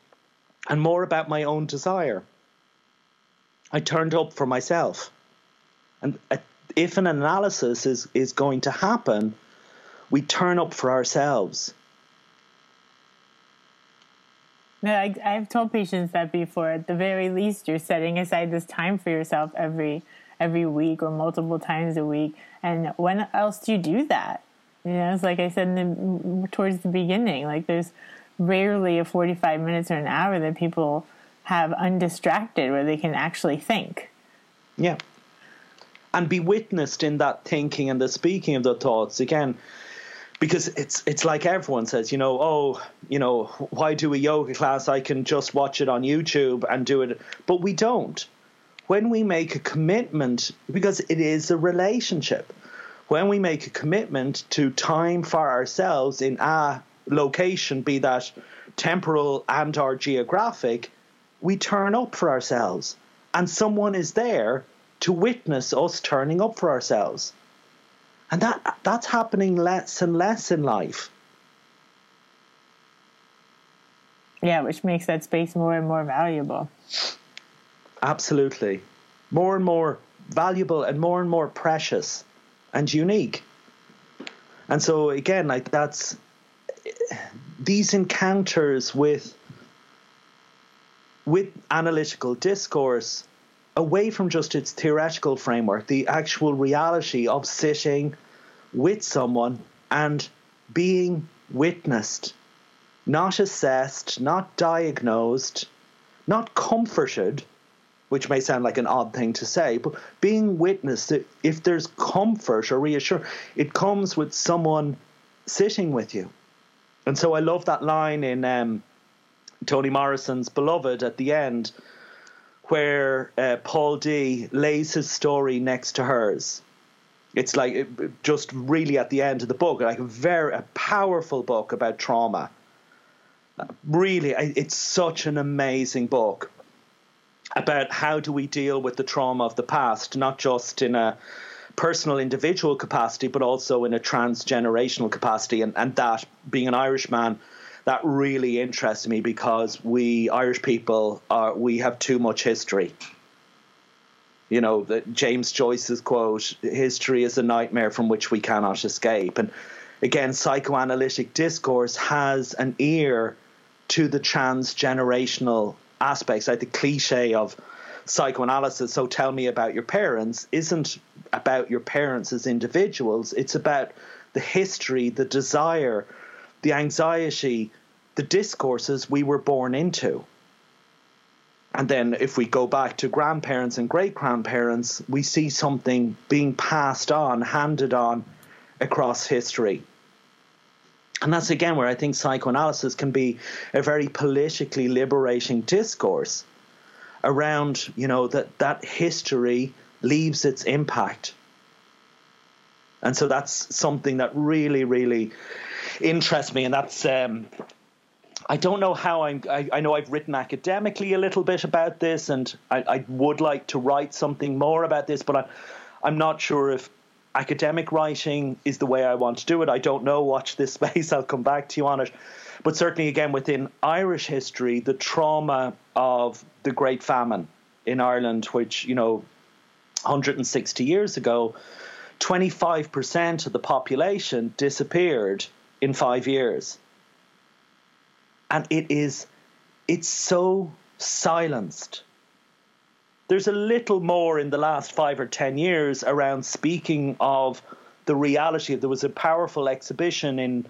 and more about my own desire. I turned up for myself. And if an analysis is, is going to happen, we turn up for ourselves. No, I, I've told patients that before. At the very least, you're setting aside this time for yourself every every week or multiple times a week. And when else do you do that? Know, it's like I said the, towards the beginning, like there's rarely a 45 minutes or an hour that people have undistracted where they can actually think. Yeah. And be witnessed in that thinking and the speaking of the thoughts again. Because it's it's like everyone says, you know, oh, you know, why do a yoga class? I can just watch it on YouTube and do it. But we don't. When we make a commitment, because it is a relationship when we make a commitment to time for ourselves in a location, be that temporal and or geographic, we turn up for ourselves. And someone is there to witness us turning up for ourselves. And that that's happening less and less in life. Yeah, which makes that space more and more valuable. Absolutely. More and more valuable and more and more precious and unique. And so again, like that's these encounters with with analytical discourse away from just its theoretical framework, the actual reality of sitting with someone and being witnessed, not assessed, not diagnosed, not comforted, which may sound like an odd thing to say, but being witnessed, if there's comfort or reassurance, it comes with someone sitting with you. And so I love that line in um, Toni Morrison's Beloved at the end, where uh, Paul D lays his story next to hers. It's like just really at the end of the book, like a very a powerful book about trauma. Really, it's such an amazing book about how do we deal with the trauma of the past, not just in a personal individual capacity, but also in a transgenerational capacity. And, and that, being an Irishman, that really interests me because we Irish people are we have too much history. You know, that James Joyce's quote, history is a nightmare from which we cannot escape. And again, psychoanalytic discourse has an ear to the transgenerational aspects, like the cliche of psychoanalysis, so tell me about your parents, isn't about your parents as individuals. It's about the history, the desire, the anxiety, the discourses we were born into. And then if we go back to grandparents and great grandparents, we see something being passed on, handed on across history. And that's again where I think psychoanalysis can be a very politically liberating discourse around, you know, that that history leaves its impact. And so that's something that really, really interests me. And that's, um, I don't know how I'm, I, I, know I've written academically a little bit about this, and I, I would like to write something more about this, but I, I'm not sure if academic writing is the way I want to do it. I don't know. Watch this space. I'll come back to you on it. But certainly, again, within Irish history, the trauma of the Great Famine in Ireland, which, you know, 160 years ago, 25% of the population disappeared in five years. And it is, it's so silenced there's a little more in the last five or ten years around speaking of the reality. There was a powerful exhibition in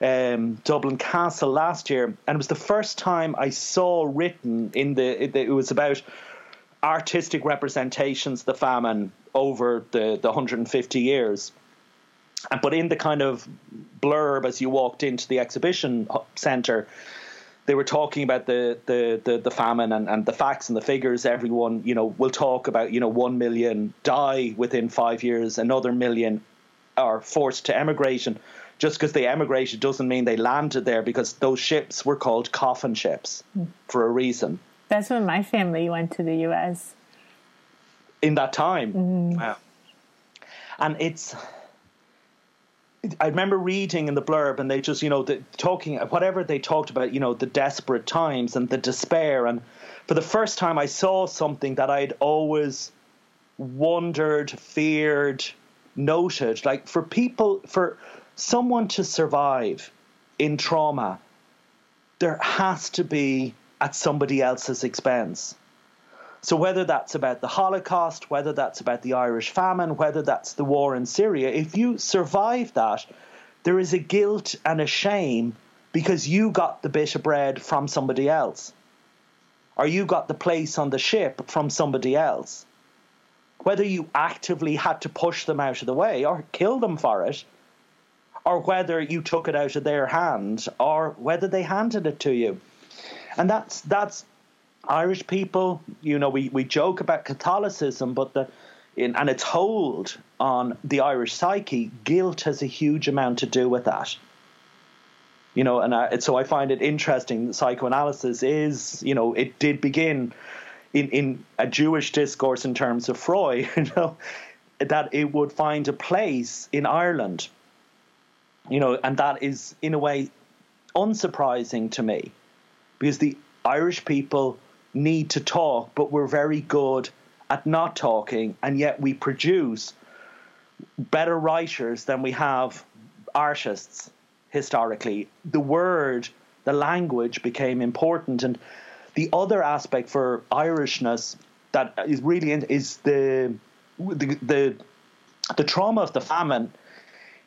um, Dublin Castle last year, and it was the first time I saw written in the. It, it was about artistic representations the famine over the, the 150 years. But in the kind of blurb as you walked into the exhibition centre, they were talking about the the the, the famine and, and the facts and the figures. Everyone, you know, will talk about you know one million die within five years, another million are forced to emigration. Just because they emigrated doesn't mean they landed there because those ships were called coffin ships mm. for a reason. That's when my family went to the U.S. In that time, mm. wow. And it's I remember reading in the blurb, and they just, you know, the, talking whatever they talked about, you know, the desperate times and the despair. And for the first time, I saw something that I'd always wondered, feared, noted. Like for people, for someone to survive in trauma, there has to be at somebody else's expense. So, whether that's about the Holocaust, whether that's about the Irish famine, whether that's the war in Syria, if you survive that, there is a guilt and a shame because you got the bit of bread from somebody else, or you got the place on the ship from somebody else. Whether you actively had to push them out of the way or kill them for it, or whether you took it out of their hand, or whether they handed it to you. And that's that's Irish people, you know, we, we joke about Catholicism, but the in, and its hold on the Irish psyche, guilt has a huge amount to do with that. You know, and I, so I find it interesting. That psychoanalysis is, you know, it did begin in, in a Jewish discourse in terms of Freud, you know, that it would find a place in Ireland. You know, and that is in a way unsurprising to me because the Irish people need to talk, but we're very good at not talking, and yet we produce better writers than we have artists historically. The word, the language became important, and the other aspect for Irishness that is really is the the the, the trauma of the famine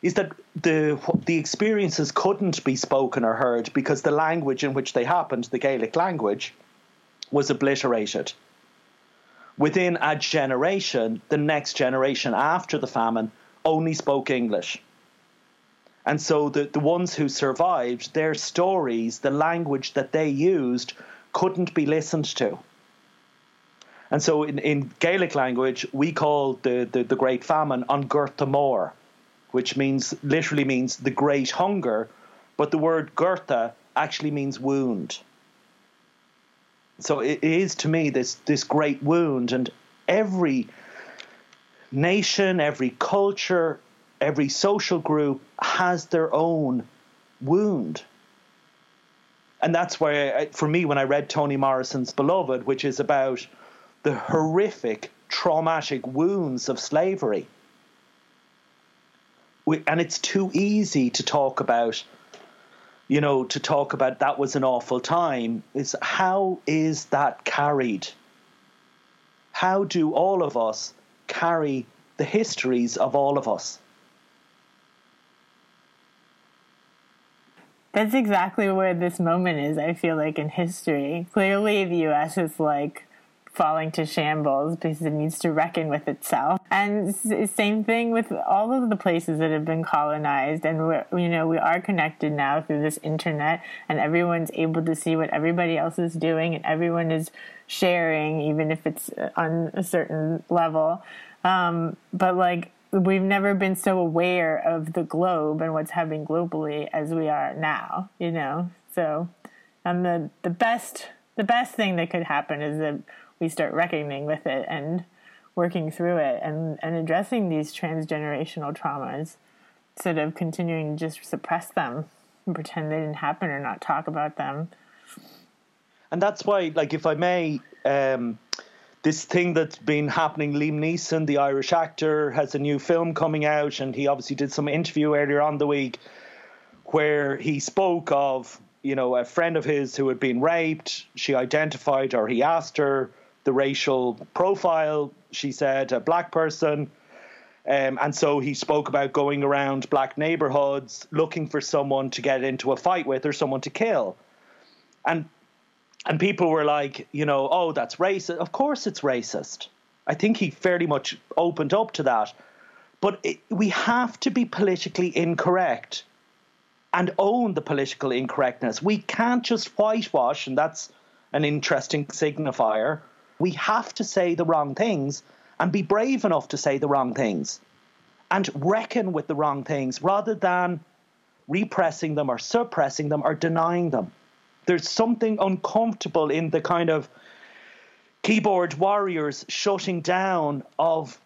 is that the the experiences couldn't be spoken or heard because the language in which they happened, the Gaelic language, was obliterated. Within a generation, the next generation after the famine only spoke English. And so the, the ones who survived, their stories, the language that they used, couldn't be listened to. And so in, in Gaelic language, we call the, the, the Great Famine An Gorta Mór, which means literally means the great hunger, but the word Gorta actually means wound. So it is to me this this great wound, and every nation, every culture, every social group has their own wound. And that's why, for me, when I read Toni Morrison's Beloved, which is about the horrific, traumatic wounds of slavery, and it's too easy to talk about, you know, to talk about that was an awful time, is how is that carried? How do all of us carry the histories of all of us? That's exactly where this moment is, I feel like, in history. Clearly, the US is like falling to shambles because it needs to reckon with itself. And same thing with all of the places that have been colonized. And we're, you know, we are connected now through this internet and everyone's able to see what everybody else is doing and everyone is sharing, even if it's on a certain level. Um, but like, we've never been so aware of the globe and what's happening globally as we are now, you know? So, and the, the best, the best thing that could happen is that we start reckoning with it and working through it and, and addressing these transgenerational traumas instead of continuing to just suppress them and pretend they didn't happen or not talk about them. And that's why, like, if I may, um, this thing that's been happening. Liam Neeson, the Irish actor, has a new film coming out, and he obviously did some interview earlier on the week where he spoke of you know a friend of his who had been raped. She identified, or he asked her the racial profile. She said a black person. Um, and so he spoke about going around black neighborhoods looking for someone to get into a fight with or someone to kill. And and people were like, you know, oh, that's racist. Of course it's racist. I think he fairly much opened up to that. But it, we have to be politically incorrect and own the political incorrectness. We can't just whitewash, and that's an interesting signifier. We have to say the wrong things and be brave enough to say the wrong things and reckon with the wrong things rather than repressing them or suppressing them or denying them there's something uncomfortable in the kind of keyboard warriors shutting down of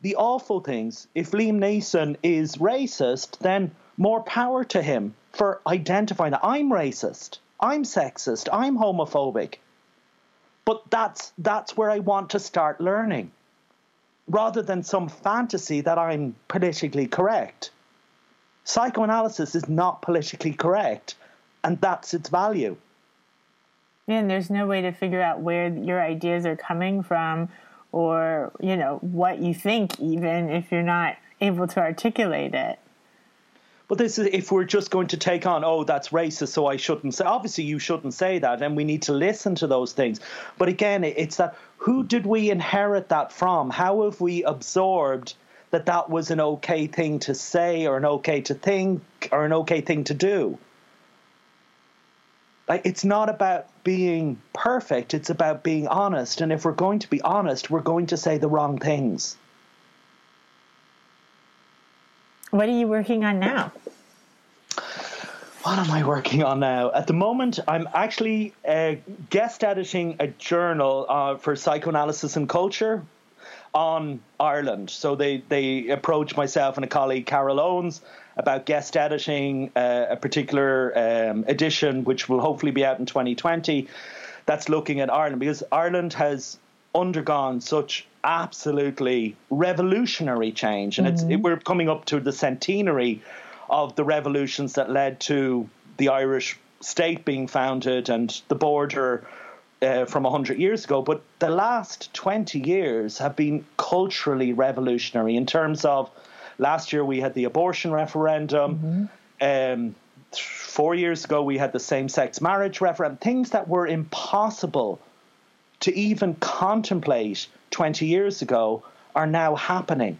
the awful things. If Liam Neeson is racist, then more power to him for identifying that I'm racist, I'm sexist, I'm homophobic. But that's that's where I want to start learning. Rather than some fantasy that I'm politically correct. Psychoanalysis is not politically correct and that's its value. Yeah, and there's no way to figure out where your ideas are coming from or, you know, what you think, even if you're not able to articulate it. But this is if we're just going to take on, oh, that's racist, so I shouldn't say. Obviously, you shouldn't say that, and we need to listen to those things. But again, it's that who did we inherit that from? How have we absorbed that that was an okay thing to say, or an okay to think, or an okay thing to do? like it's not about being perfect it's about being honest and if we're going to be honest we're going to say the wrong things what are you working on now what am I working on now? At the moment, I'm actually uh, guest editing a journal uh, for psychoanalysis and culture. on Ireland. So they, they approached myself and a colleague, Carol Owens, about guest editing uh, a particular um, edition, which will hopefully be out in 2020, that's looking at Ireland because Ireland has undergone such absolutely revolutionary change, and mm-hmm. it's it, we're coming up to the centenary of the revolutions that led to the Irish state being founded and the border uh, from 100 years ago. But the last 20 years have been culturally revolutionary in terms of last year we had the abortion referendum. Mm-hmm. Um, four years ago we had the same sex marriage referendum. Things that were impossible to even contemplate 20 years ago are now happening.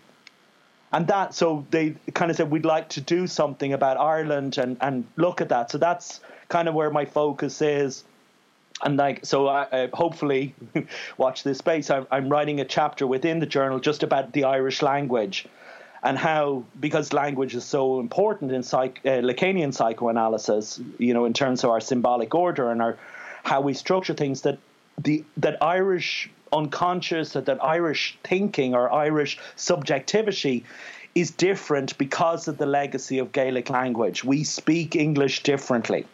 And that, so they kind of said, we'd like to do something about Ireland and, and look at that. So that's kind of where my focus is. And like, so I, uh, hopefully, watch this space. I'm, I'm writing a chapter within the journal just about the Irish language and how, because language is so important in psych, uh, Lacanian psychoanalysis, you know, in terms of our symbolic order and our how we structure things, that the that Irish unconscious, that, that Irish thinking or Irish subjectivity is different because of the legacy of Gaelic language. We speak English differently.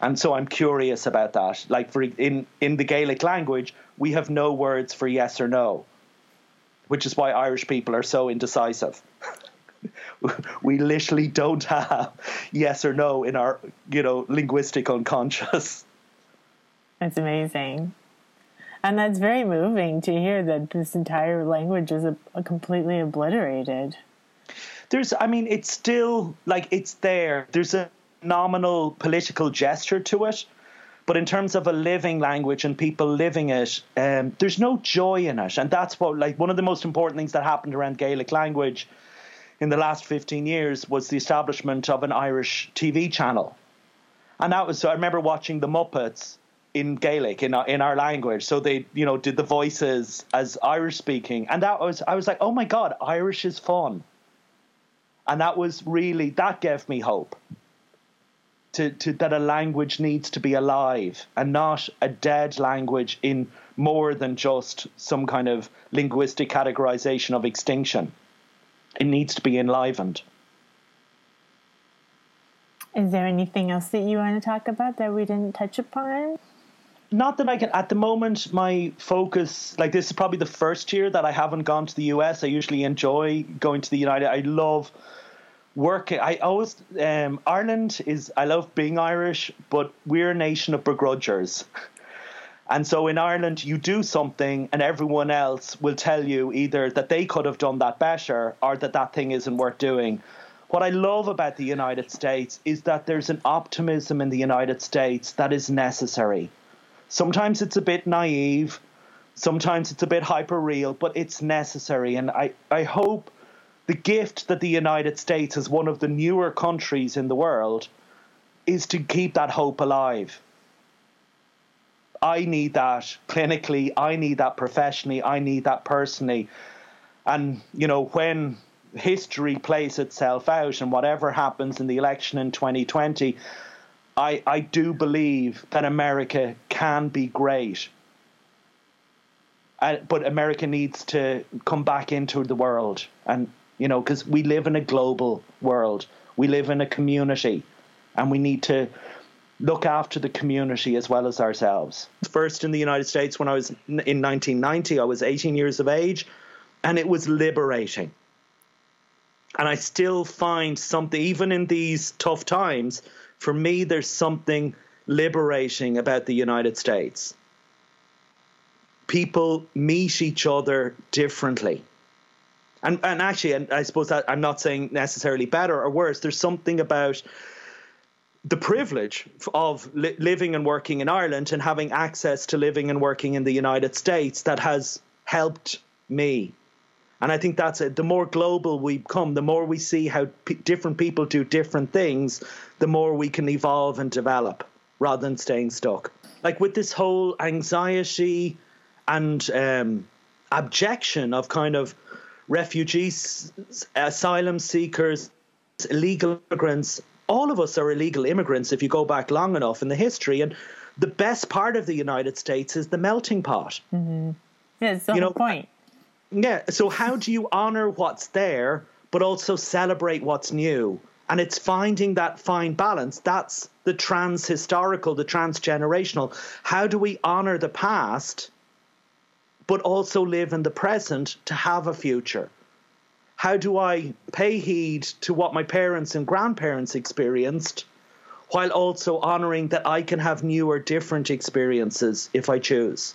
And so I'm curious about that. Like for in in the Gaelic language, we have no words for yes or no, which is why Irish people are so indecisive. we literally don't have yes or no in our, you know, linguistic unconscious. It's amazing. And that's very moving to hear that this entire language is a, a completely obliterated. There's, I mean, it's still like it's there. There's a nominal political gesture to it. But in terms of a living language and people living it, um, there's no joy in it. And that's what, like, one of the most important things that happened around Gaelic language in the last 15 years was the establishment of an Irish TV channel. And that was, so I remember watching The Muppets in Gaelic in our, in our language. So they, you know, did the voices as Irish speaking. And that was, I was like, oh my God, Irish is fun. And that was really, that gave me hope to, to that a language needs to be alive and not a dead language in more than just some kind of linguistic categorization of extinction. It needs to be enlivened. Is there anything else that you want to talk about that we didn't touch upon? Not that I can. At the moment, my focus, like this, is probably the first year that I haven't gone to the US. I usually enjoy going to the United. I love working. I always um, Ireland is. I love being Irish, but we're a nation of begrudgers. And so in Ireland, you do something, and everyone else will tell you either that they could have done that better or that that thing isn't worth doing. What I love about the United States is that there's an optimism in the United States that is necessary. Sometimes it's a bit naive, sometimes it's a bit hyper real, but it's necessary. And I, I hope the gift that the United States, as one of the newer countries in the world, is to keep that hope alive. I need that clinically, I need that professionally, I need that personally. And, you know, when history plays itself out and whatever happens in the election in 2020, I, I do believe that America can be great. Uh, but America needs to come back into the world. And you know, because we live in a global world, we live in a community, and we need to look after the community as well as ourselves. First in the United States, when I was in 1990, I was 18 years of age, and it was liberating. And I still find something, even in these tough times, for me, there's something liberating about the United States. People meet each other differently and and actually, and I suppose I'm not saying necessarily better or worse. There's something about the privilege of li- living and working in Ireland and having access to living and working in the United States that has helped me. And I think that's it. The more global we become, the more we see how p- different people do different things, the more we can evolve and develop rather than staying stuck. Like with this whole anxiety and um, abjection of kind of refugees, asylum seekers, illegal immigrants. All of us are illegal immigrants if you go back long enough in the history. And the best part of the United States is the melting pot. Mm-hmm. Yeah, it's the you know, point. Yeah. So how do you honor what's there, but also celebrate what's new? And it's finding that fine balance. That's the trans historical, the transgenerational. How do we honor the past, but also live in the present to have a future? How do I pay heed to what my parents and grandparents experienced while also honoring that I can have new or different experiences if I choose?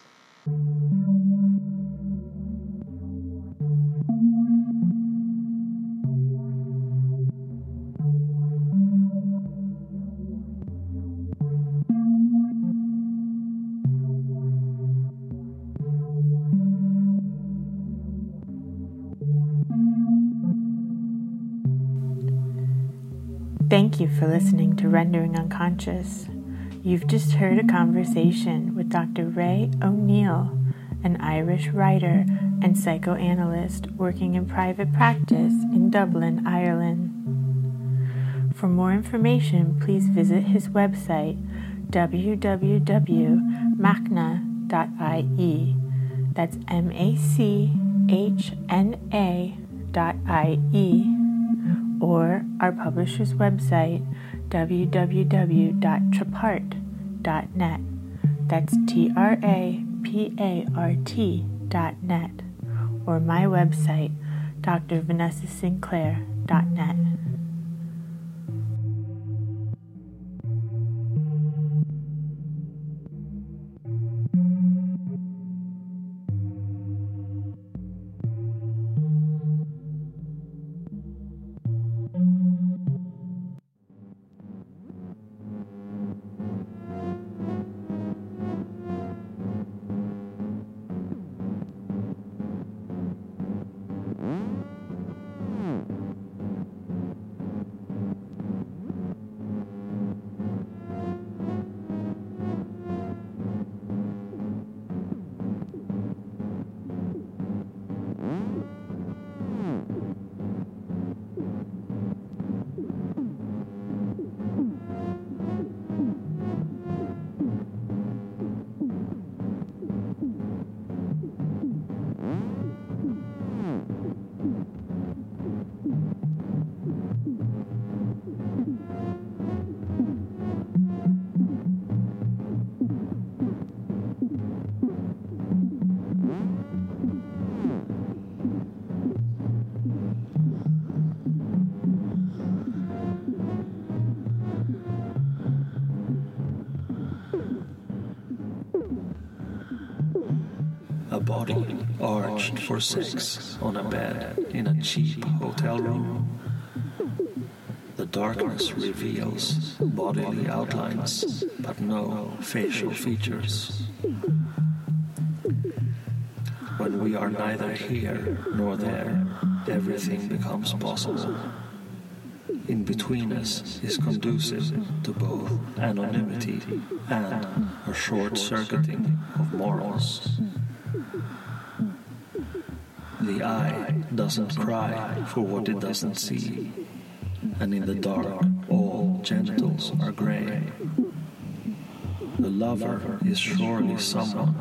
Thank you for listening to Rendering Unconscious. You've just heard a conversation with Dr. Ray O'Neill, an Irish writer and psychoanalyst working in private practice in Dublin, Ireland. For more information, please visit his website www.machna.ie. That's M A C H N A dot I E or our publisher's website, www.trapart.net. That's T R A P A R T.net. Or my website, drvanessasinclair.net. Arched for sex on a bed in a cheap hotel room. The darkness reveals bodily outlines, but no facial features. When we are neither here nor there, everything becomes possible. In between us is conducive to both anonymity and a short circuiting of morals. The eye doesn't cry for what it doesn't see, and in the dark, all genitals are gray. The lover is surely someone,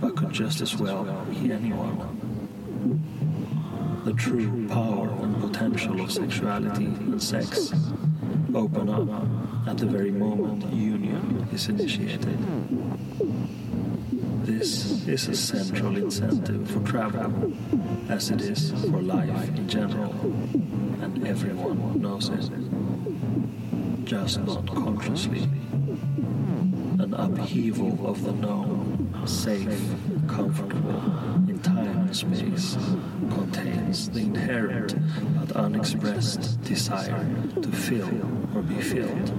but could just as well be anyone. The true power and potential of sexuality and sex open up at the very moment union is initiated. This is a central incentive for travel, as it is for life in general, and everyone knows it. Just not consciously. An upheaval of the known, safe, comfortable, in time and space, contains the inherent but unexpressed desire to fill or be filled.